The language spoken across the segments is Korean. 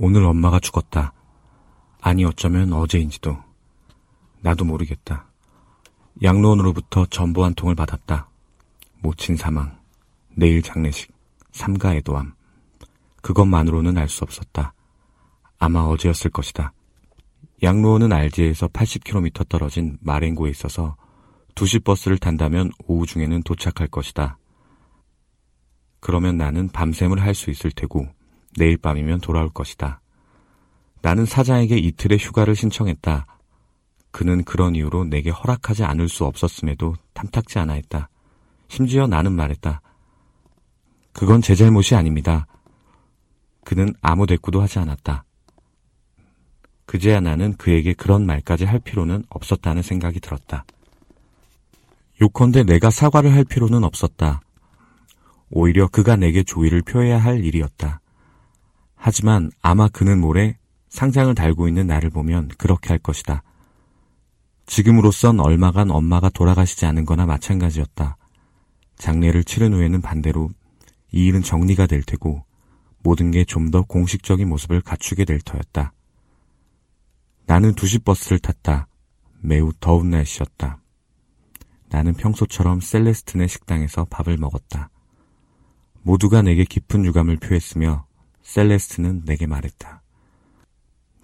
오늘 엄마가 죽었다. 아니 어쩌면 어제인지도. 나도 모르겠다. 양로원으로부터 전보 한 통을 받았다. 모친 사망, 내일 장례식, 삼가 애도함. 그것만으로는 알 수 없었다. 아마 어제였을 것이다. 양로원은 알지에서 80km 떨어진 마랭고에 있어서 2시 버스를 탄다면 오후 중에는 도착할 것이다. 그러면 나는 밤샘을 할 수 있을 테고 내일 밤이면 돌아올 것이다. 나는 사장에게 이틀의 휴가를 신청했다. 그는 그런 이유로 내게 허락하지 않을 수 없었음에도 탐탁지 않아 했다. 심지어 나는 말했다. 그건 제 잘못이 아닙니다. 그는 아무 대꾸도 하지 않았다. 그제야 나는 그에게 그런 말까지 할 필요는 없었다는 생각이 들었다. 요컨대 내가 사과를 할 필요는 없었다. 오히려 그가 내게 조의를 표해야 할 일이었다. 하지만 아마 그는 모레 상장을 달고 있는 나를 보면 그렇게 할 것이다. 지금으로선 얼마간 엄마가 돌아가시지 않은 거나 마찬가지였다. 장례를 치른 후에는 반대로 이 일은 정리가 될 테고 모든 게 좀 더 공식적인 모습을 갖추게 될 터였다. 나는 두시 버스를 탔다. 매우 더운 날씨였다. 나는 평소처럼 셀레스트네 식당에서 밥을 먹었다. 모두가 내게 깊은 유감을 표했으며 셀레스트는 내게 말했다.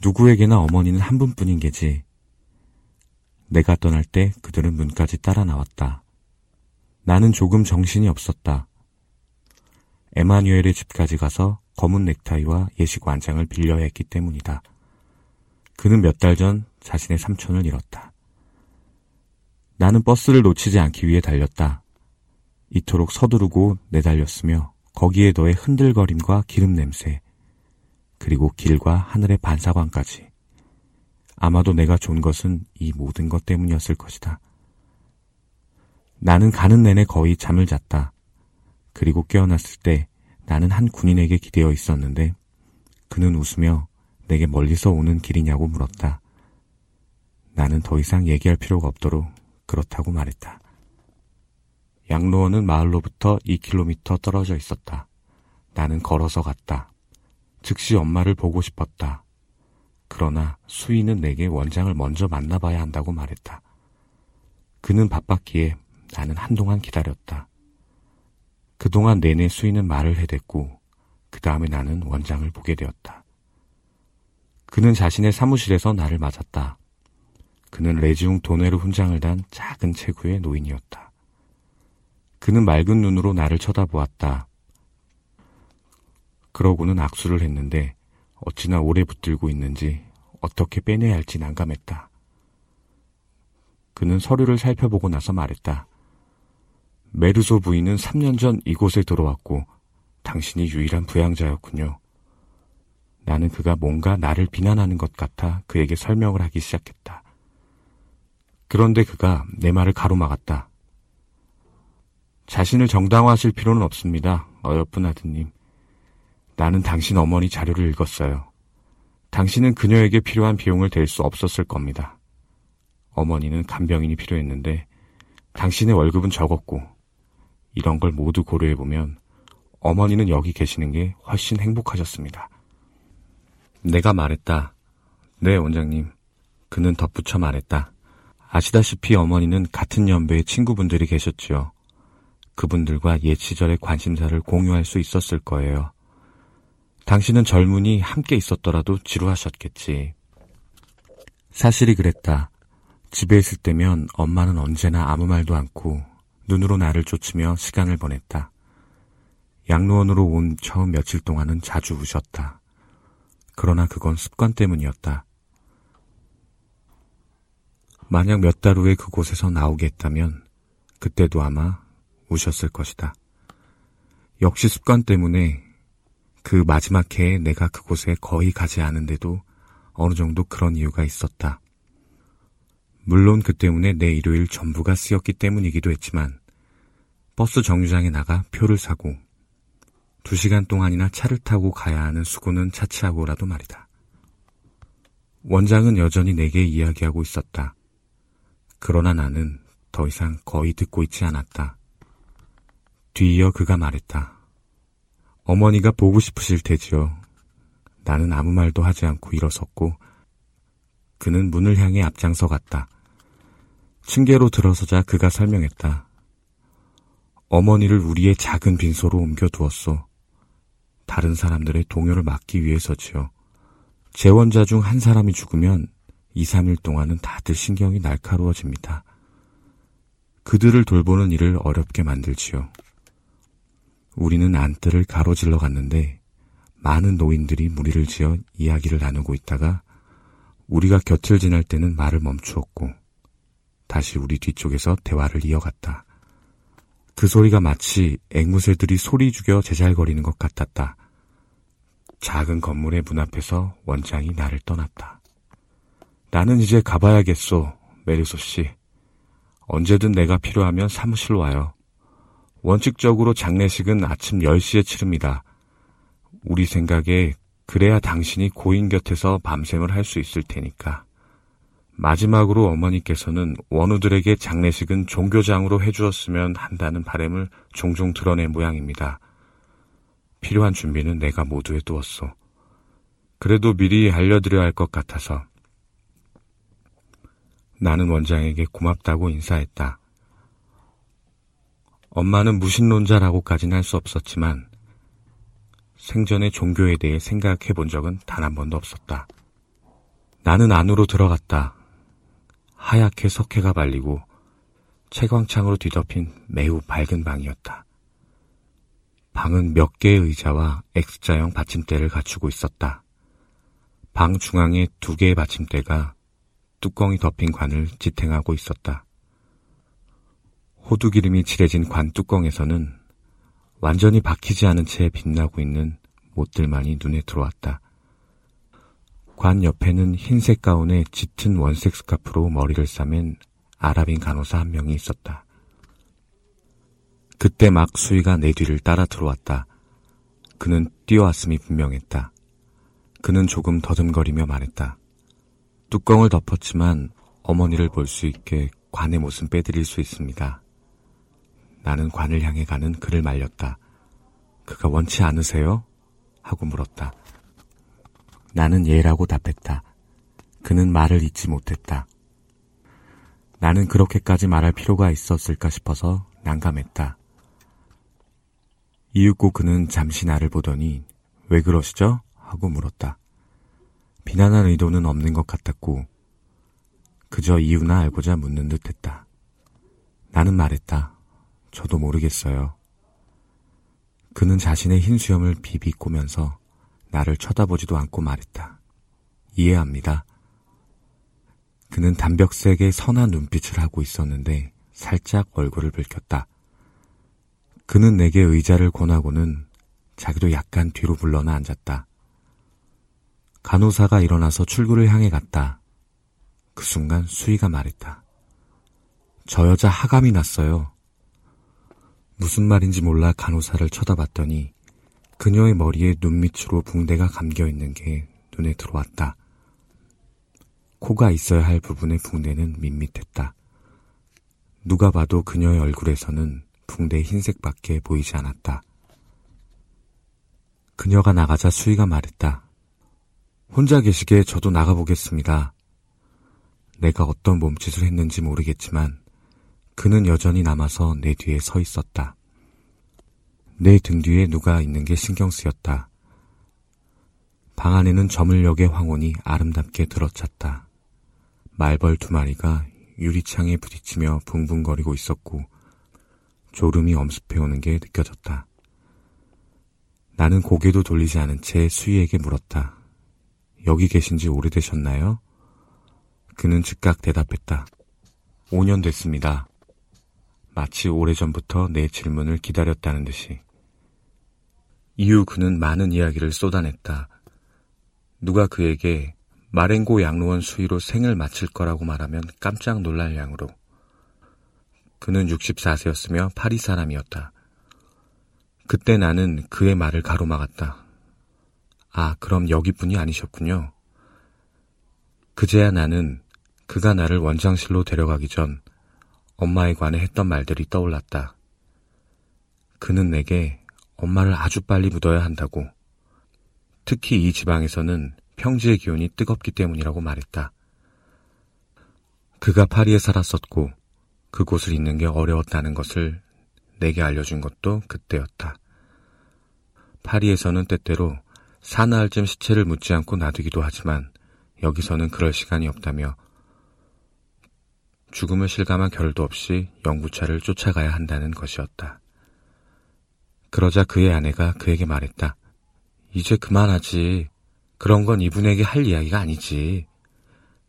누구에게나 어머니는 한 분뿐인 게지. 내가 떠날 때 그들은 문까지 따라 나왔다. 나는 조금 정신이 없었다. 에마뉴엘의 집까지 가서 검은 넥타이와 예식 완장을 빌려야 했기 때문이다. 그는 몇 달 전 자신의 삼촌을 잃었다. 나는 버스를 놓치지 않기 위해 달렸다. 이토록 서두르고 내달렸으며 거기에 더해 흔들거림과 기름 냄새, 그리고 길과 하늘의 반사광까지. 아마도 내가 좋은 것은 이 모든 것 때문이었을 것이다. 나는 가는 내내 거의 잠을 잤다. 그리고 깨어났을 때 나는 한 군인에게 기대어 있었는데 그는 웃으며 내게 멀리서 오는 길이냐고 물었다. 나는 더 이상 얘기할 필요가 없도록 그렇다고 말했다. 양로원은 마을로부터 2km 떨어져 있었다. 나는 걸어서 갔다. 즉시 엄마를 보고 싶었다. 그러나 수인은 내게 원장을 먼저 만나봐야 한다고 말했다. 그는 바빴기에 나는 한동안 기다렸다. 그동안 내내 수인은 말을 해댔고 그 다음에 나는 원장을 보게 되었다. 그는 자신의 사무실에서 나를 맞았다. 그는 레지웅 도네르 훈장을 단 작은 체구의 노인이었다. 그는 맑은 눈으로 나를 쳐다보았다. 그러고는 악수를 했는데 어찌나 오래 붙들고 있는지 어떻게 빼내야 할지 난감했다. 그는 서류를 살펴보고 나서 말했다. 메르소 부인은 3년 전 이곳에 들어왔고 당신이 유일한 부양자였군요. 나는 그가 뭔가 나를 비난하는 것 같아 그에게 설명을 하기 시작했다. 그런데 그가 내 말을 가로막았다. 자신을 정당화하실 필요는 없습니다. 어여쁜 아드님. 나는 당신 어머니 자료를 읽었어요. 당신은 그녀에게 필요한 비용을 댈 수 없었을 겁니다. 어머니는 간병인이 필요했는데 당신의 월급은 적었고 이런 걸 모두 고려해보면 어머니는 여기 계시는 게 훨씬 행복하셨습니다. 내가 말했다. 네, 원장님. 그는 덧붙여 말했다. 아시다시피 어머니는 같은 연배의 친구분들이 계셨지요. 그분들과 옛 시절의 관심사를 공유할 수 있었을 거예요. 당신은 젊은이 함께 있었더라도 지루하셨겠지. 사실이 그랬다. 집에 있을 때면 엄마는 언제나 아무 말도 않고 눈으로 나를 쫓으며 시간을 보냈다. 양로원으로 온 처음 며칠 동안은 자주 우셨다. 그러나 그건 습관 때문이었다. 만약 몇 달 후에 그곳에서 나오겠다면 그때도 아마 우셨을 것이다. 역시 습관 때문에 그 마지막 해에 내가 그곳에 거의 가지 않은데도 어느 정도 그런 이유가 있었다. 물론 그 때문에 내 일요일 전부가 쓰였기 때문이기도 했지만 버스 정류장에 나가 표를 사고 두 시간 동안이나 차를 타고 가야 하는 수고는 차치하고라도 말이다. 원장은 여전히 내게 이야기하고 있었다. 그러나 나는 더 이상 거의 듣고 있지 않았다. 뒤이어 그가 말했다. 어머니가 보고 싶으실 테지요. 나는 아무 말도 하지 않고 일어섰고 그는 문을 향해 앞장서 갔다. 층계로 들어서자 그가 설명했다. 어머니를 우리의 작은 빈소로 옮겨두었소. 다른 사람들의 동요를 막기 위해서지요. 재원자 중 한 사람이 죽으면 2, 3일 동안은 다들 신경이 날카로워집니다. 그들을 돌보는 일을 어렵게 만들지요. 우리는 안뜰을 가로질러 갔는데 많은 노인들이 무리를 지어 이야기를 나누고 있다가 우리가 곁을 지날 때는 말을 멈추었고 다시 우리 뒤쪽에서 대화를 이어갔다. 그 소리가 마치 앵무새들이 소리 죽여 제잘거리는 것 같았다. 작은 건물의 문 앞에서 원장이 나를 떠났다. 나는 이제 가봐야겠소, 메르소 씨. 언제든 내가 필요하면 사무실로 와요. 원칙적으로 장례식은 아침 10시에 치릅니다. 우리 생각에 그래야 당신이 고인 곁에서 밤샘을 할 수 있을 테니까. 마지막으로 어머니께서는 원우들에게 장례식은 종교장으로 해주었으면 한다는 바램을 종종 드러낸 모양입니다. 필요한 준비는 내가 모두 해두었소. 그래도 미리 알려드려야 할 것 같아서. 나는 원장에게 고맙다고 인사했다. 엄마는 무신론자라고까지는 할 수 없었지만 생전에 종교에 대해 생각해 본 적은 단 한 번도 없었다. 나는 안으로 들어갔다. 하얗게 석회가 발리고 채광창으로 뒤덮인 매우 밝은 방이었다. 방은 몇 개의 의자와 X자형 받침대를 갖추고 있었다. 방 중앙에 두 개의 받침대가 뚜껑이 덮인 관을 지탱하고 있었다. 호두기름이 칠해진 관 뚜껑에서는 완전히 박히지 않은 채 빛나고 있는 못들만이 눈에 들어왔다. 관 옆에는 흰색 가운에 짙은 원색 스카프로 머리를 싸맨 아랍인 간호사 한 명이 있었다. 그때 막 수희가 내 뒤를 따라 들어왔다. 그는 뛰어왔음이 분명했다. 그는 조금 더듬거리며 말했다. 뚜껑을 덮었지만 어머니를 볼 수 있게 관의 못은 빼드릴 수 있습니다. 나는 관을 향해 가는 그를 말렸다. 그가 원치 않으세요? 하고 물었다. 나는 예라고 답했다. 그는 말을 잊지 못했다. 나는 그렇게까지 말할 필요가 있었을까 싶어서 난감했다. 이윽고 그는 잠시 나를 보더니 왜 그러시죠? 하고 물었다. 비난할 의도는 없는 것 같았고 그저 이유나 알고자 묻는 듯 했다. 나는 말했다. 저도 모르겠어요. 그는 자신의 흰 수염을 비비꼬면서 나를 쳐다보지도 않고 말했다. 이해합니다. 그는 담백색의 선한 눈빛을 하고 있었는데 살짝 얼굴을 붉혔다. 그는 내게 의자를 권하고는 자기도 약간 뒤로 물러나 앉았다. 간호사가 일어나서 출구를 향해 갔다. 그 순간 수희가 말했다. 저 여자 하감이 났어요. 무슨 말인지 몰라 간호사를 쳐다봤더니 그녀의 머리에 눈 밑으로 붕대가 감겨 있는 게 눈에 들어왔다. 코가 있어야 할 부분의 붕대는 밋밋했다. 누가 봐도 그녀의 얼굴에서는 붕대의 흰색밖에 보이지 않았다. 그녀가 나가자 수희가 말했다. 혼자 계시게 저도 나가보겠습니다. 내가 어떤 몸짓을 했는지 모르겠지만 그는 여전히 남아서 내 뒤에 서 있었다. 내 등 뒤에 누가 있는 게 신경 쓰였다. 방 안에는 저물녘의 황혼이 아름답게 들어찼다. 말벌 두 마리가 유리창에 부딪히며 붕붕거리고 있었고 졸음이 엄습해오는 게 느껴졌다. 나는 고개도 돌리지 않은 채 수희에게 물었다. 여기 계신 지 오래되셨나요? 그는 즉각 대답했다. 5년 됐습니다. 마치 오래전부터 내 질문을 기다렸다는 듯이. 이후 그는 많은 이야기를 쏟아냈다. 누가 그에게 마랭고 양로원 수위로 생을 마칠 거라고 말하면 깜짝 놀랄 양으로. 그는 64세였으며 파리 사람이었다. 그때 나는 그의 말을 가로막았다. 아, 그럼 여기뿐이 아니셨군요. 그제야 나는 그가 나를 원장실로 데려가기 전 엄마에 관해 했던 말들이 떠올랐다. 그는 내게 엄마를 아주 빨리 묻어야 한다고, 특히 이 지방에서는 평지의 기온이 뜨겁기 때문이라고 말했다. 그가 파리에 살았었고 그곳을 잊는 게 어려웠다는 것을 내게 알려준 것도 그때였다. 파리에서는 때때로 사나흘쯤 시체를 묻지 않고 놔두기도 하지만 여기서는 그럴 시간이 없다며 죽음을 실감한 결도 없이 영구차를 쫓아가야 한다는 것이었다. 그러자 그의 아내가 그에게 말했다. 이제 그만하지. 그런 건 이분에게 할 이야기가 아니지.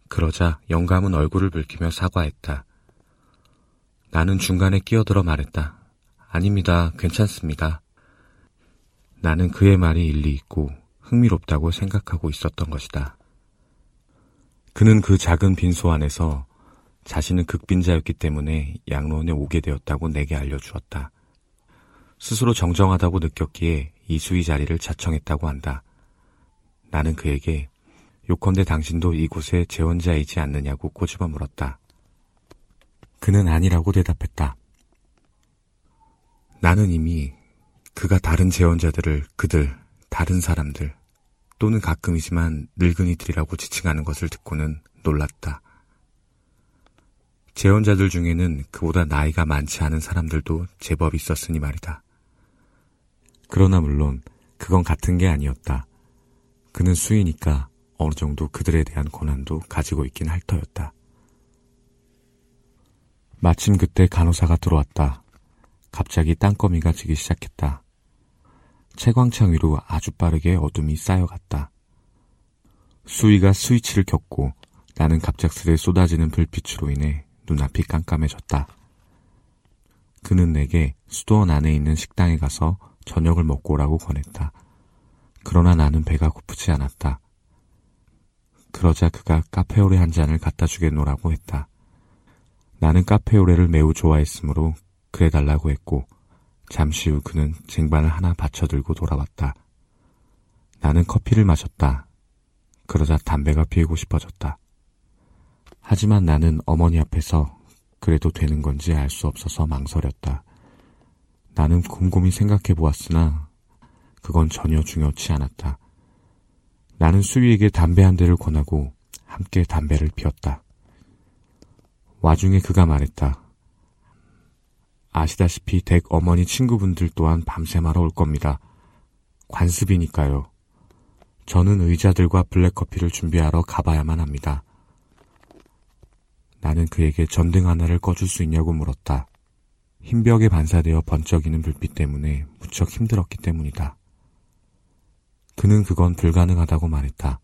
그러자 영감은 얼굴을 붉히며 사과했다. 나는 중간에 끼어들어 말했다. 아닙니다. 괜찮습니다. 나는 그의 말이 일리 있고 흥미롭다고 생각하고 있었던 것이다. 그는 그 작은 빈소 안에서 자신은 극빈자였기 때문에 양로원에 오게 되었다고 내게 알려주었다. 스스로 정정하다고 느꼈기에 이수희 자리를 자청했다고 한다. 나는 그에게 요컨대 당신도 이곳에 재혼자이지 않느냐고 꼬집어 물었다. 그는 아니라고 대답했다. 나는 이미 그가 다른 재혼자들을 그들, 다른 사람들, 또는 가끔이지만 늙은이들이라고 지칭하는 것을 듣고는 놀랐다. 재혼자들 중에는 그보다 나이가 많지 않은 사람들도 제법 있었으니 말이다. 그러나 물론 그건 같은 게 아니었다. 그는 수이니까 어느 정도 그들에 대한 권한도 가지고 있긴 할 터였다. 마침 그때 간호사가 들어왔다. 갑자기 땅거미가 지기 시작했다. 채광창 위로 아주 빠르게 어둠이 쌓여갔다. 수위가 스위치를 켰고 나는 갑작스레 쏟아지는 불빛으로 인해 눈앞이 깜깜해졌다. 그는 내게 수도원 안에 있는 식당에 가서 저녁을 먹고 오라고 권했다. 그러나 나는 배가 고프지 않았다. 그러자 그가 카페오레 한 잔을 갖다 주겠노라고 했다. 나는 카페오레를 매우 좋아했으므로 그래 달라고 했고 잠시 후 그는 쟁반을 하나 받쳐들고 돌아왔다. 나는 커피를 마셨다. 그러자 담배가 피우고 싶어졌다. 하지만 나는 어머니 앞에서 그래도 되는 건지 알 수 없어서 망설였다. 나는 곰곰이 생각해 보았으나 그건 전혀 중요치 않았다. 나는 수위에게 담배 한 대를 권하고 함께 담배를 피웠다. 와중에 그가 말했다. 아시다시피 댁 어머니 친구분들 또한 밤새 말아 올 겁니다. 관습이니까요. 저는 의자들과 블랙커피를 준비하러 가봐야만 합니다. 나는 그에게 전등 하나를 꺼줄 수 있냐고 물었다. 흰 벽에 반사되어 번쩍이는 불빛 때문에 무척 힘들었기 때문이다. 그는 그건 불가능하다고 말했다.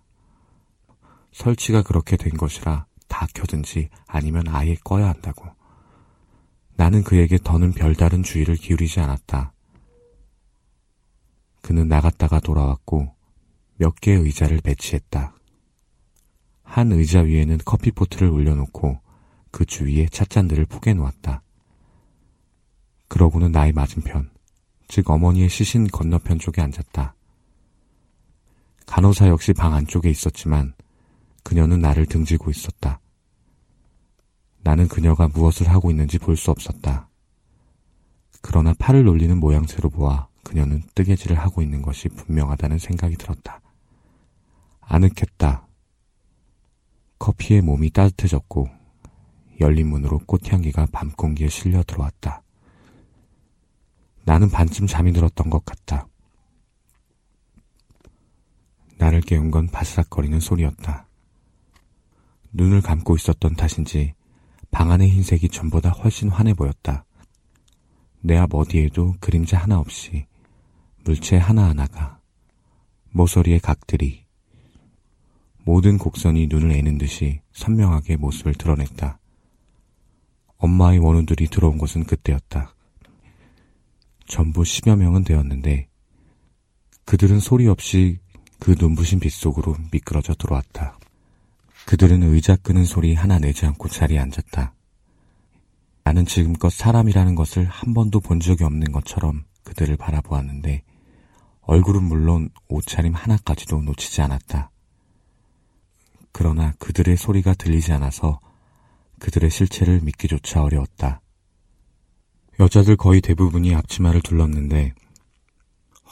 설치가 그렇게 된 것이라 다 켜든지 아니면 아예 꺼야 한다고. 나는 그에게 더는 별다른 주의를 기울이지 않았다. 그는 나갔다가 돌아왔고 몇 개의 의자를 배치했다. 한 의자 위에는 커피포트를 올려놓고 그 주위에 찻잔들을 포개 놓았다. 그러고는 나의 맞은편, 즉 어머니의 시신 건너편 쪽에 앉았다. 간호사 역시 방 안쪽에 있었지만 그녀는 나를 등지고 있었다. 나는 그녀가 무엇을 하고 있는지 볼 수 없었다. 그러나 팔을 놀리는 모양새로 보아 그녀는 뜨개질을 하고 있는 것이 분명하다는 생각이 들었다. 아늑했다. 커피에 몸이 따뜻해졌고 열린 문으로 꽃향기가 밤 공기에 실려 들어왔다. 나는 반쯤 잠이 들었던 것 같다. 나를 깨운 건 바스락거리는 소리였다. 눈을 감고 있었던 탓인지 방 안의 흰색이 전보다 훨씬 환해 보였다. 내 앞 어디에도 그림자 하나 없이 물체 하나하나가 모서리의 각들이 모든 곡선이 눈을 애는 듯이 선명하게 모습을 드러냈다. 엄마의 원우들이 들어온 곳은 그때였다. 전부 십여 명은 되었는데 그들은 소리 없이 그 눈부신 빛 속으로 미끄러져 들어왔다. 그들은 의자 끄는 소리 하나 내지 않고 자리에 앉았다. 나는 지금껏 사람이라는 것을 한 번도 본 적이 없는 것처럼 그들을 바라보았는데 얼굴은 물론 옷차림 하나까지도 놓치지 않았다. 그러나 그들의 소리가 들리지 않아서 그들의 실체를 믿기조차 어려웠다. 여자들 거의 대부분이 앞치마를 둘렀는데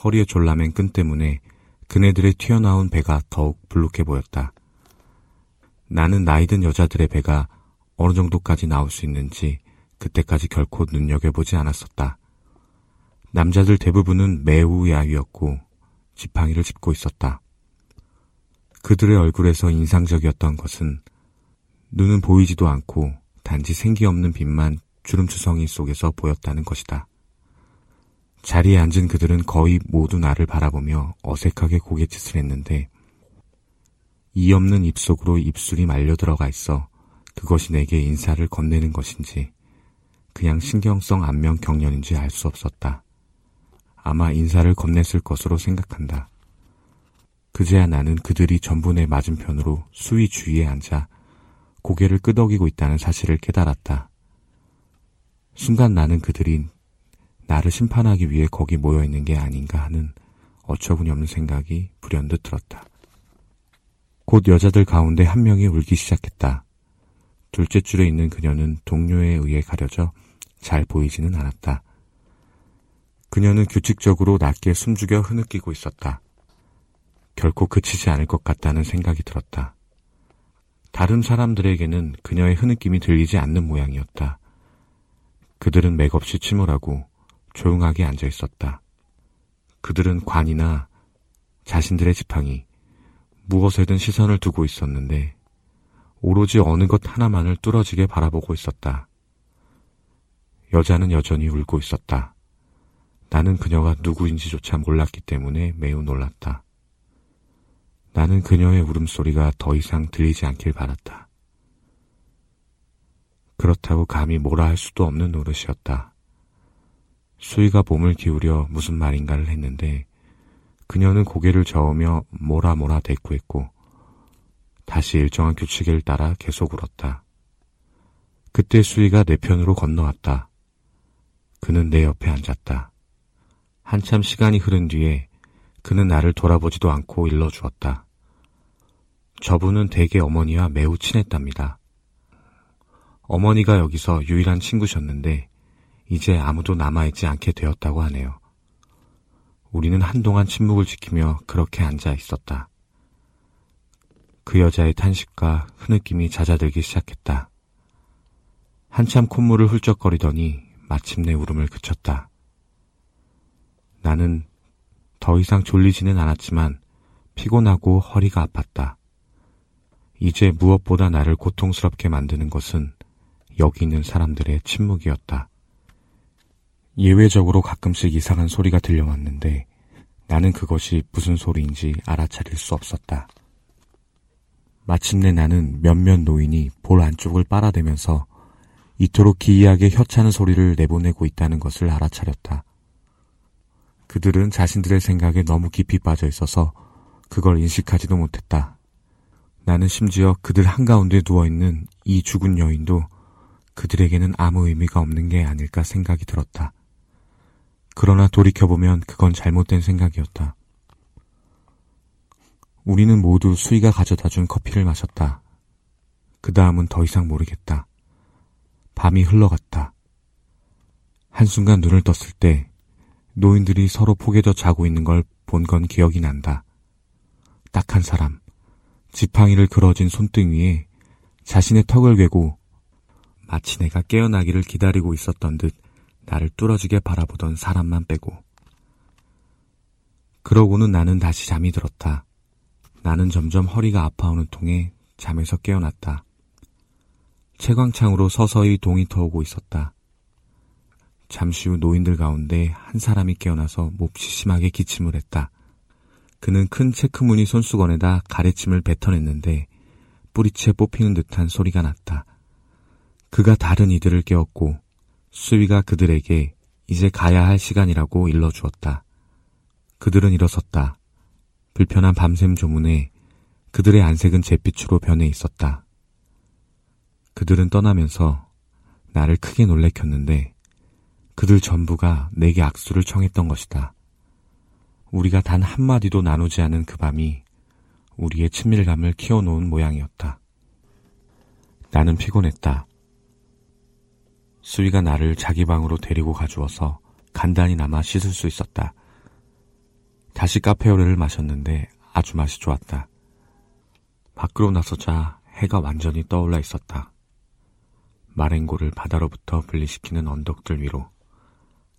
허리에 졸라맨 끈 때문에 그네들의 튀어나온 배가 더욱 불룩해 보였다. 나는 나이든 여자들의 배가 어느 정도까지 나올 수 있는지 그때까지 결코 눈여겨보지 않았었다. 남자들 대부분은 매우 야위였고 지팡이를 짚고 있었다. 그들의 얼굴에서 인상적이었던 것은 눈은 보이지도 않고 단지 생기 없는 빛만 주름투성이 속에서 보였다는 것이다. 자리에 앉은 그들은 거의 모두 나를 바라보며 어색하게 고갯짓을 했는데 이 없는 입속으로 입술이 말려 들어가 있어 그것이 내게 인사를 건네는 것인지 그냥 신경성 안면 경련인지 알 수 없었다. 아마 인사를 건넸을 것으로 생각한다. 그제야 나는 그들이 전부 내 맞은편으로 수위 주위에 앉아 고개를 끄덕이고 있다는 사실을 깨달았다. 순간 나는 그들이 나를 심판하기 위해 거기 모여 있는 게 아닌가 하는 어처구니 없는 생각이 불현듯 들었다. 곧 여자들 가운데 한 명이 울기 시작했다. 둘째 줄에 있는 그녀는 동료에 의해 가려져 잘 보이지는 않았다. 그녀는 규칙적으로 낮게 숨죽여 흐느끼고 있었다. 결코 그치지 않을 것 같다는 생각이 들었다. 다른 사람들에게는 그녀의 흐느낌이 들리지 않는 모양이었다. 그들은 맥없이 침울하고 조용하게 앉아 있었다. 그들은 관이나 자신들의 지팡이, 무엇에든 시선을 두고 있었는데 오로지 어느 것 하나만을 뚫어지게 바라보고 있었다. 여자는 여전히 울고 있었다. 나는 그녀가 누구인지조차 몰랐기 때문에 매우 놀랐다. 나는 그녀의 울음소리가 더 이상 들리지 않길 바랐다. 그렇다고 감히 뭐라 할 수도 없는 노릇이었다. 수희가 몸을 기울여 무슨 말인가를 했는데 그녀는 고개를 저으며 뭐라 뭐라 대꾸했고 다시 일정한 규칙을 따라 계속 울었다. 그때 수희가 내 편으로 건너왔다. 그는 내 옆에 앉았다. 한참 시간이 흐른 뒤에 그는 나를 돌아보지도 않고 일러주었다. 저분은 대개 어머니와 매우 친했답니다. 어머니가 여기서 유일한 친구셨는데 이제 아무도 남아있지 않게 되었다고 하네요. 우리는 한동안 침묵을 지키며 그렇게 앉아 있었다. 그 여자의 탄식과 흐느낌이 잦아들기 시작했다. 한참 콧물을 훌쩍거리더니 마침내 울음을 그쳤다. 나는 더 이상 졸리지는 않았지만 피곤하고 허리가 아팠다. 이제 무엇보다 나를 고통스럽게 만드는 것은 여기 있는 사람들의 침묵이었다. 예외적으로 가끔씩 이상한 소리가 들려왔는데 나는 그것이 무슨 소리인지 알아차릴 수 없었다. 마침내 나는 몇몇 노인이 볼 안쪽을 빨아대면서 이토록 기이하게 혀차는 소리를 내보내고 있다는 것을 알아차렸다. 그들은 자신들의 생각에 너무 깊이 빠져 있어서 그걸 인식하지도 못했다. 나는 심지어 그들 한가운데 누워있는 이 죽은 여인도 그들에게는 아무 의미가 없는 게 아닐까 생각이 들었다. 그러나 돌이켜보면 그건 잘못된 생각이었다. 우리는 모두 수희가 가져다 준 커피를 마셨다. 그 다음은 더 이상 모르겠다. 밤이 흘러갔다. 한순간 눈을 떴을 때 노인들이 서로 포개져 자고 있는 걸 본 건 기억이 난다. 딱 한 사람, 지팡이를 그어진 손등 위에 자신의 턱을 괴고 마치 내가 깨어나기를 기다리고 있었던 듯 나를 뚫어지게 바라보던 사람만 빼고. 그러고는 나는 다시 잠이 들었다. 나는 점점 허리가 아파오는 통에 잠에서 깨어났다. 채광창으로 서서히 동이 터오고 있었다. 잠시 후 노인들 가운데 한 사람이 깨어나서 몹시 심하게 기침을 했다. 그는 큰 체크무늬 손수건에다 가래침을 뱉어냈는데 뿌리채 뽑히는 듯한 소리가 났다. 그가 다른 이들을 깨웠고 수위가 그들에게 이제 가야 할 시간이라고 일러주었다. 그들은 일어섰다. 불편한 밤샘 조문에 그들의 안색은 잿빛으로 변해 있었다. 그들은 떠나면서 나를 크게 놀래켰는데 그들 전부가 내게 악수를 청했던 것이다. 우리가 단 한마디도 나누지 않은 그 밤이 우리의 친밀감을 키워놓은 모양이었다. 나는 피곤했다. 수위가 나를 자기 방으로 데리고 가주어서 간단히 남아 씻을 수 있었다. 다시 카페오레를 마셨는데 아주 맛이 좋았다. 밖으로 나서자 해가 완전히 떠올라 있었다. 마랭고를 바다로부터 분리시키는 언덕들 위로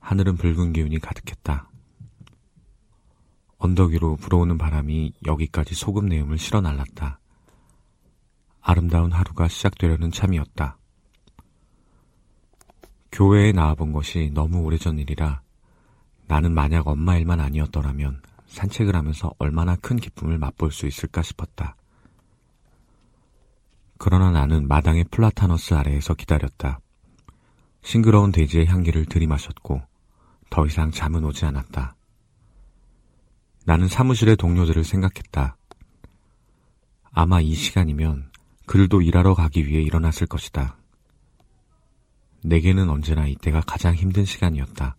하늘은 붉은 기운이 가득했다. 언덕 위로 불어오는 바람이 여기까지 소금 내음을 실어 날랐다. 아름다운 하루가 시작되려는 참이었다. 교회에 나와본 것이 너무 오래전 일이라 나는 만약 엄마 일만 아니었더라면 산책을 하면서 얼마나 큰 기쁨을 맛볼 수 있을까 싶었다. 그러나 나는 마당의 플라타너스 아래에서 기다렸다. 싱그러운 대지의 향기를 들이마셨고 더 이상 잠은 오지 않았다. 나는 사무실의 동료들을 생각했다. 아마 이 시간이면 그들도 일하러 가기 위해 일어났을 것이다. 내게는 언제나 이때가 가장 힘든 시간이었다.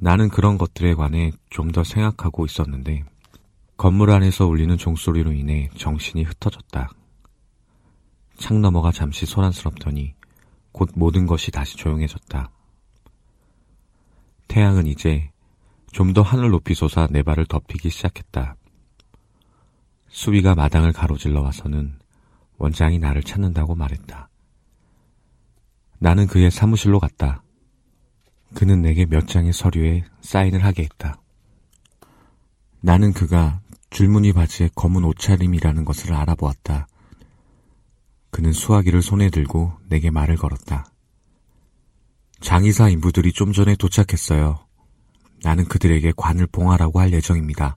나는 그런 것들에 관해 좀 더 생각하고 있었는데 건물 안에서 울리는 종소리로 인해 정신이 흩어졌다. 창 너머가 잠시 소란스럽더니 곧 모든 것이 다시 조용해졌다. 태양은 이제 좀 더 하늘 높이 솟아 내 발을 덮이기 시작했다. 수비가 마당을 가로질러 와서는 원장이 나를 찾는다고 말했다. 나는 그의 사무실로 갔다. 그는 내게 몇 장의 서류에 사인을 하게 했다. 나는 그가 줄무늬 바지에 검은 옷차림이라는 것을 알아보았다. 그는 수화기를 손에 들고 내게 말을 걸었다. 장의사 인부들이 좀 전에 도착했어요. 나는 그들에게 관을 봉하라고 할 예정입니다.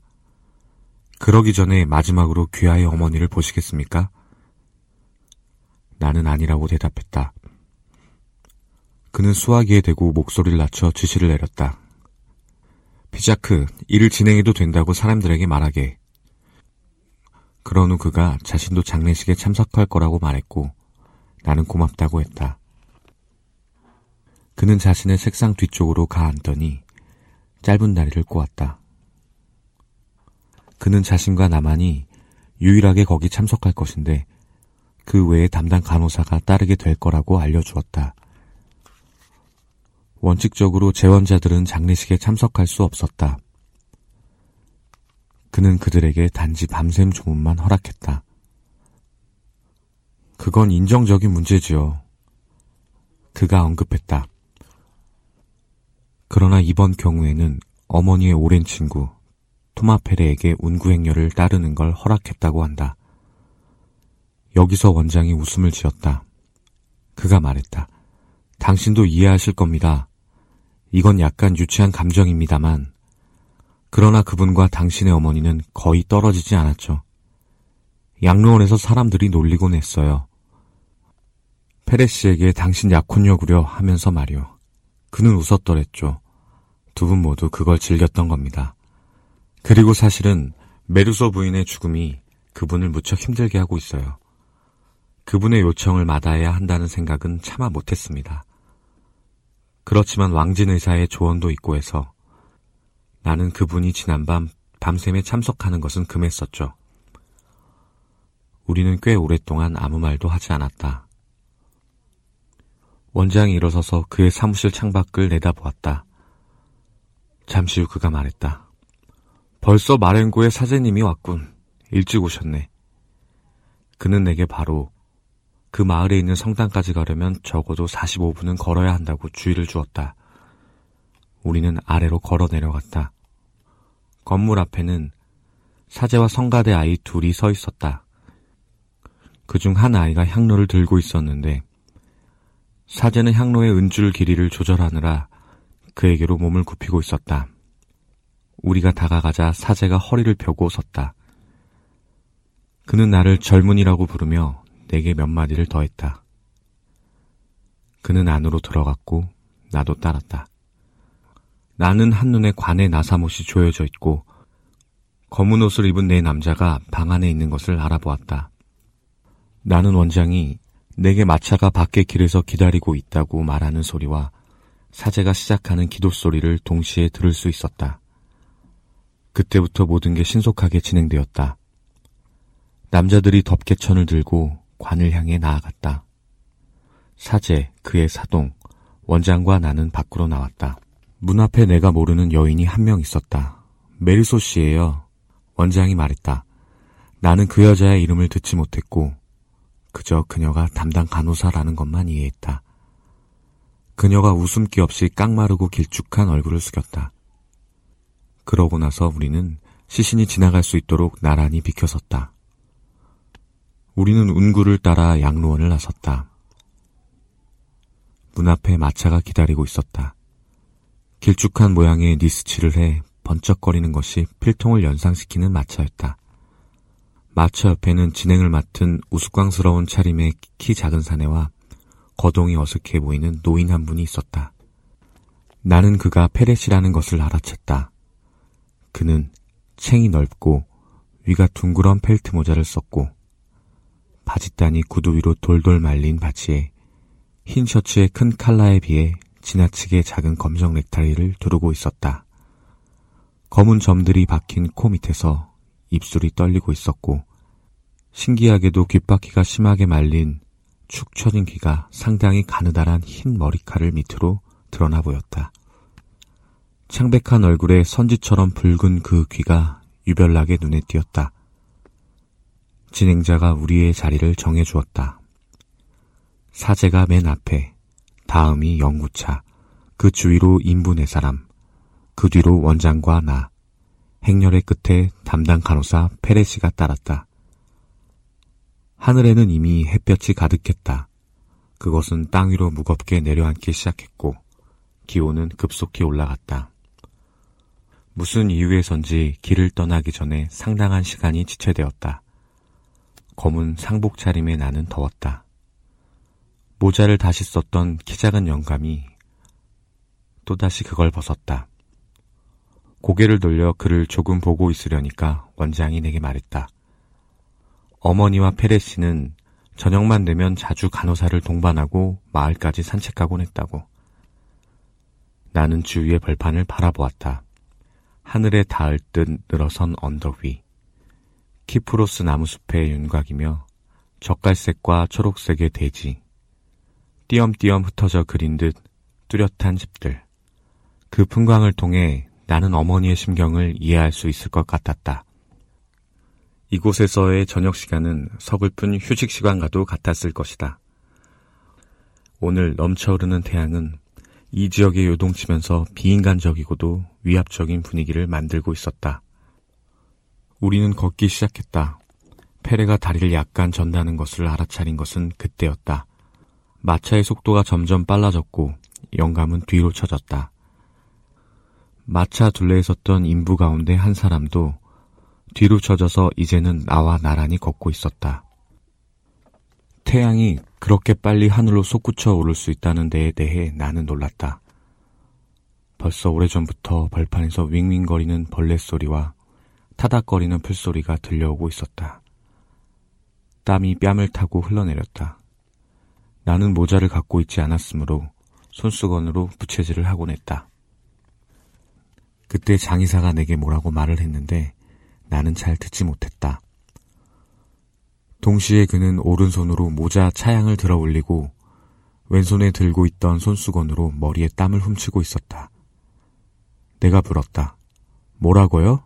그러기 전에 마지막으로 귀하의 어머니를 보시겠습니까? 나는 아니라고 대답했다. 그는 수화기에 대고 목소리를 낮춰 지시를 내렸다. 피자크, 일을 진행해도 된다고 사람들에게 말하게. 그런 후 그가 자신도 장례식에 참석할 거라고 말했고 나는 고맙다고 했다. 그는 자신의 책상 뒤쪽으로 가앉더니 짧은 다리를 꼬았다. 그는 자신과 나만이 유일하게 거기 참석할 것인데 그 외에 담당 간호사가 따르게 될 거라고 알려주었다. 원칙적으로 재원자들은 장례식에 참석할 수 없었다. 그는 그들에게 단지 밤샘 조문만 허락했다. 그건 인정적인 문제지요. 그가 언급했다. 그러나 이번 경우에는 어머니의 오랜 친구 토마페레에게 운구행렬을 따르는 걸 허락했다고 한다. 여기서 원장이 웃음을 지었다. 그가 말했다. 당신도 이해하실 겁니다. 이건 약간 유치한 감정입니다만, 그러나 그분과 당신의 어머니는 거의 떨어지지 않았죠. 양로원에서 사람들이 놀리곤 했어요. 페레 씨에게 당신 약혼녀구려 하면서 말이오. 그는 웃었더랬죠. 두 분 모두 그걸 즐겼던 겁니다. 그리고 사실은 메르소 부인의 죽음이 그분을 무척 힘들게 하고 있어요. 그분의 요청을 마다해야 한다는 생각은 차마 못했습니다. 그렇지만 왕진 의사의 조언도 있고 해서 나는 그분이 지난밤 밤샘에 참석하는 것은 금했었죠. 우리는 꽤 오랫동안 아무 말도 하지 않았다. 원장이 일어서서 그의 사무실 창밖을 내다보았다. 잠시 후 그가 말했다. 벌써 마렌고의 사제님이 왔군. 일찍 오셨네. 그는 내게 바로 그 마을에 있는 성당까지 가려면 적어도 45분은 걸어야 한다고 주의를 주었다. 우리는 아래로 걸어 내려갔다. 건물 앞에는 사제와 성가대 아이 둘이 서 있었다. 그 중 한 아이가 향로를 들고 있었는데 사제는 향로의 은줄 길이를 조절하느라 그에게로 몸을 굽히고 있었다. 우리가 다가가자 사제가 허리를 펴고 섰다. 그는 나를 젊은이라고 부르며 내게 몇 마디를 더했다. 그는 안으로 들어갔고 나도 따랐다. 나는 한눈에 관에 나사못이 조여져 있고 검은 옷을 입은 네 남자가 방 안에 있는 것을 알아보았다. 나는 원장이 내게 마차가 밖에 길에서 기다리고 있다고 말하는 소리와 사제가 시작하는 기도 소리를 동시에 들을 수 있었다. 그때부터 모든 게 신속하게 진행되었다. 남자들이 덮개천을 들고 관을 향해 나아갔다. 사제, 그의 사동, 원장과 나는 밖으로 나왔다. 문 앞에 내가 모르는 여인이 한 명 있었다. 메리소 씨예요. 원장이 말했다. 나는 그 여자의 이름을 듣지 못했고 그저 그녀가 담당 간호사라는 것만 이해했다. 그녀가 웃음기 없이 깡마르고 길쭉한 얼굴을 숙였다. 그러고 나서 우리는 시신이 지나갈 수 있도록 나란히 비켜섰다. 우리는 운구를 따라 양로원을 나섰다. 문 앞에 마차가 기다리고 있었다. 길쭉한 모양의 니스치를 해 번쩍거리는 것이 필통을 연상시키는 마차였다. 마차 옆에는 진행을 맡은 우스꽝스러운 차림의 키 작은 사내와 거동이 어색해 보이는 노인 한 분이 있었다. 나는 그가 페렛이라는 것을 알아챘다. 그는 챙이 넓고 위가 둥그런 펠트 모자를 썼고 바지단이 구두 위로 돌돌 말린 바지에 흰 셔츠의 큰 칼라에 비해 지나치게 작은 검정 넥타이를 두르고 있었다. 검은 점들이 박힌 코 밑에서 입술이 떨리고 있었고 신기하게도 귓바퀴가 심하게 말린 축 처진 귀가 상당히 가느다란 흰 머리칼을 밑으로 드러나 보였다. 창백한 얼굴에 선지처럼 붉은 그 귀가 유별나게 눈에 띄었다. 진행자가 우리의 자리를 정해 주었다. 사제가 맨 앞에, 다음이 영구차, 그 주위로 네 사람, 그 뒤로 원장과 나, 행렬의 끝에 담당 간호사 페레시가 따랐다. 하늘에는 이미 햇볕이 가득했다. 그것은 땅 위로 무겁게 내려앉기 시작했고, 기온은 급속히 올라갔다. 무슨 이유에선지 길을 떠나기 전에 상당한 시간이 지체되었다. 검은 상복 차림에 나는 더웠다. 모자를 다시 썼던 키 작은 영감이 또다시 그걸 벗었다. 고개를 돌려 그를 조금 보고 있으려니까 원장이 내게 말했다. 어머니와 페레 씨는 저녁만 되면 자주 간호사를 동반하고 마을까지 산책하곤 했다고. 나는 주위의 벌판을 바라보았다. 하늘에 닿을 듯 늘어선 언덕 위. 키프로스 나무숲의 윤곽이며 젓갈색과 초록색의 대지, 띄엄띄엄 흩어져 그린 듯 뚜렷한 집들. 그 풍광을 통해 나는 어머니의 심경을 이해할 수 있을 것 같았다. 이곳에서의 저녁 시간은 서글픈 휴식 시간과도 같았을 것이다. 오늘 넘쳐 흐르는 태양은 이 지역에 요동치면서 비인간적이고도 위압적인 분위기를 만들고 있었다. 우리는 걷기 시작했다. 페레가 다리를 약간 전다는 것을 알아차린 것은 그때였다. 마차의 속도가 점점 빨라졌고 영감은 뒤로 쳐졌다. 마차 둘레에 섰던 인부 가운데 한 사람도 뒤로 쳐져서 이제는 나와 나란히 걷고 있었다. 태양이 그렇게 빨리 하늘로 솟구쳐 오를 수 있다는 데에 대해 나는 놀랐다. 벌써 오래전부터 벌판에서 윙윙거리는 벌레 소리와 타닥거리는 풀소리가 들려오고 있었다. 땀이 뺨을 타고 흘러내렸다. 나는 모자를 갖고 있지 않았으므로 손수건으로 부채질을 하곤 했다. 그때 장의사가 내게 뭐라고 말을 했는데 나는 잘 듣지 못했다. 동시에 그는 오른손으로 모자 차양을 들어 올리고 왼손에 들고 있던 손수건으로 머리에 땀을 훔치고 있었다. 내가 불었다. 뭐라고요?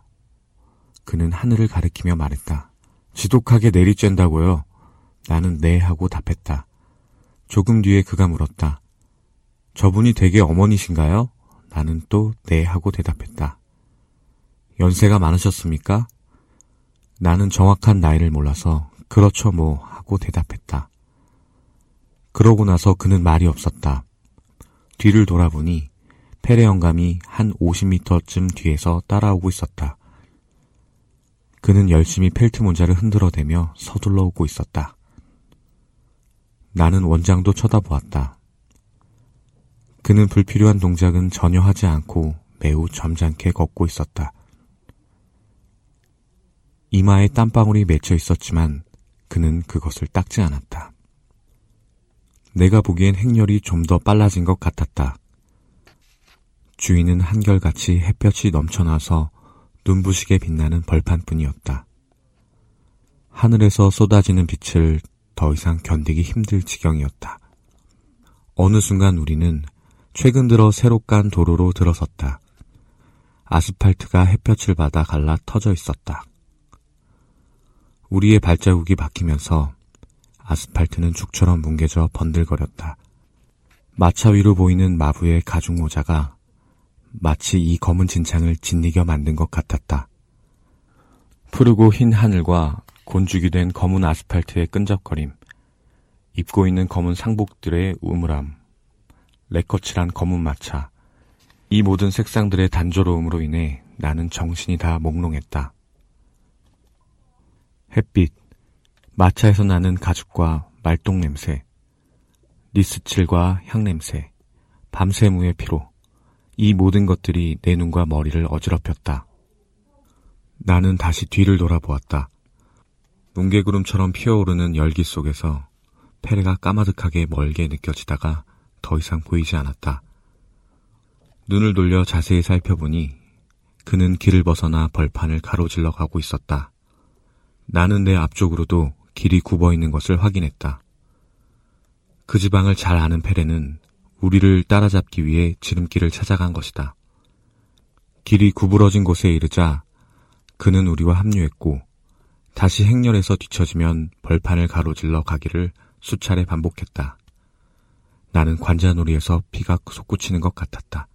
그는 하늘을 가리키며 말했다. 지독하게 내리쬐다고요. 나는 네 하고 답했다. 조금 뒤에 그가 물었다. 저분이 되게 어머니신가요? 나는 또 네 하고 대답했다. 연세가 많으셨습니까? 나는 정확한 나이를 몰라서 그렇죠 뭐 하고 대답했다. 그러고 나서 그는 말이 없었다. 뒤를 돌아보니 페레 영감이 한 50m쯤 뒤에서 따라오고 있었다. 그는 열심히 펠트 모자를 흔들어대며 서둘러 오고 있었다. 나는 원장도 쳐다보았다. 그는 불필요한 동작은 전혀 하지 않고 매우 점잖게 걷고 있었다. 이마에 땀방울이 맺혀 있었지만 그는 그것을 닦지 않았다. 내가 보기엔 행렬이 좀 더 빨라진 것 같았다. 주인은 한결같이 햇볕이 넘쳐나서 눈부시게 빛나는 벌판뿐이었다. 하늘에서 쏟아지는 빛을 더 이상 견디기 힘들 지경이었다. 어느 순간 우리는 최근 들어 새로 깐 도로로 들어섰다. 아스팔트가 햇볕을 받아 갈라 터져 있었다. 우리의 발자국이 바뀌면서 아스팔트는 죽처럼 뭉개져 번들거렸다. 마차 위로 보이는 마부의 가죽 모자가 마치 이 검은 진창을 짓이겨 만든 것 같았다. 푸르고 흰 하늘과 곤죽이 된 검은 아스팔트의 끈적거림, 입고 있는 검은 상복들의 우물함, 레커칠한 검은 마차, 이 모든 색상들의 단조로움으로 인해 나는 정신이 다 몽롱했다. 햇빛, 마차에서 나는 가죽과 말똥 냄새, 리스칠과 향 냄새, 밤새무의 피로, 이 모든 것들이 내 눈과 머리를 어지럽혔다. 나는 다시 뒤를 돌아보았다. 뭉게구름처럼 피어오르는 열기 속에서 페레가 까마득하게 멀게 느껴지다가 더 이상 보이지 않았다. 눈을 돌려 자세히 살펴보니 그는 길을 벗어나 벌판을 가로질러 가고 있었다. 나는 내 앞쪽으로도 길이 굽어 있는 것을 확인했다. 그 지방을 잘 아는 페레는 우리를 따라잡기 위해 지름길을 찾아간 것이다. 길이 구부러진 곳에 이르자 그는 우리와 합류했고 다시 행렬에서 뒤처지면 벌판을 가로질러 가기를 수차례 반복했다. 나는 관자놀이에서 피가 솟구치는 것 같았다.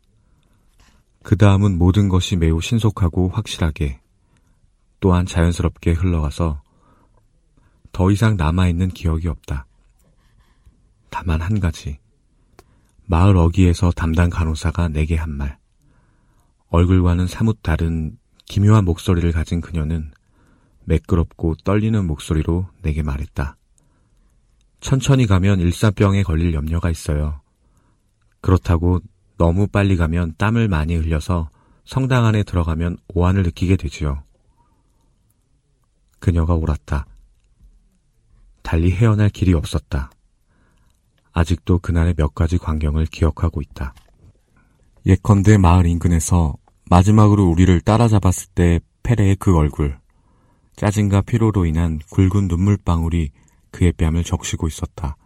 그 다음은 모든 것이 매우 신속하고 확실하게 또한 자연스럽게 흘러가서 더 이상 남아있는 기억이 없다. 다만 한 가지. 마을 어귀에서 담당 간호사가 내게 한 말. 얼굴과는 사뭇 다른 기묘한 목소리를 가진 그녀는 매끄럽고 떨리는 목소리로 내게 말했다. 천천히 가면 일사병에 걸릴 염려가 있어요. 그렇다고 너무 빨리 가면 땀을 많이 흘려서 성당 안에 들어가면 오한을 느끼게 되지요. 그녀가 옳았다. 달리 헤어날 길이 없었다. 아직도 그날의 몇 가지 광경을 기억하고 있다. 예컨대 마을 인근에서 마지막으로 우리를 따라잡았을 때 페레의 그 얼굴, 짜증과 피로로 인한 굵은 눈물방울이 그의 뺨을 적시고 있었다.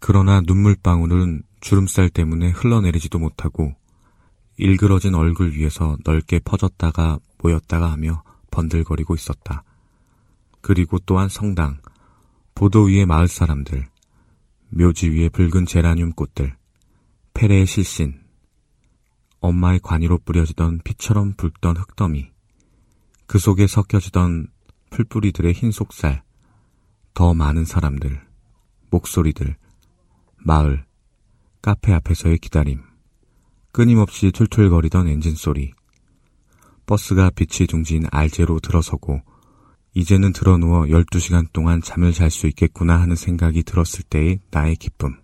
그러나 눈물방울은 주름살 때문에 흘러내리지도 못하고 일그러진 얼굴 위에서 넓게 퍼졌다가 모였다가 하며 번들거리고 있었다. 그리고 또한 성당, 보도 위의 마을 사람들, 묘지 위에 붉은 제라늄 꽃들, 페레의 실신, 엄마의 관이로 뿌려지던 피처럼 붉던 흙더미, 그 속에 섞여지던 풀뿌리들의 흰 속살, 더 많은 사람들, 목소리들, 마을, 카페 앞에서의 기다림, 끊임없이 툴툴거리던 엔진 소리, 버스가 빛이 둥진 알제로 들어서고 이제는 드러누워 12시간 동안 잠을 잘 수 있겠구나 하는 생각이 들었을 때의 나의 기쁨.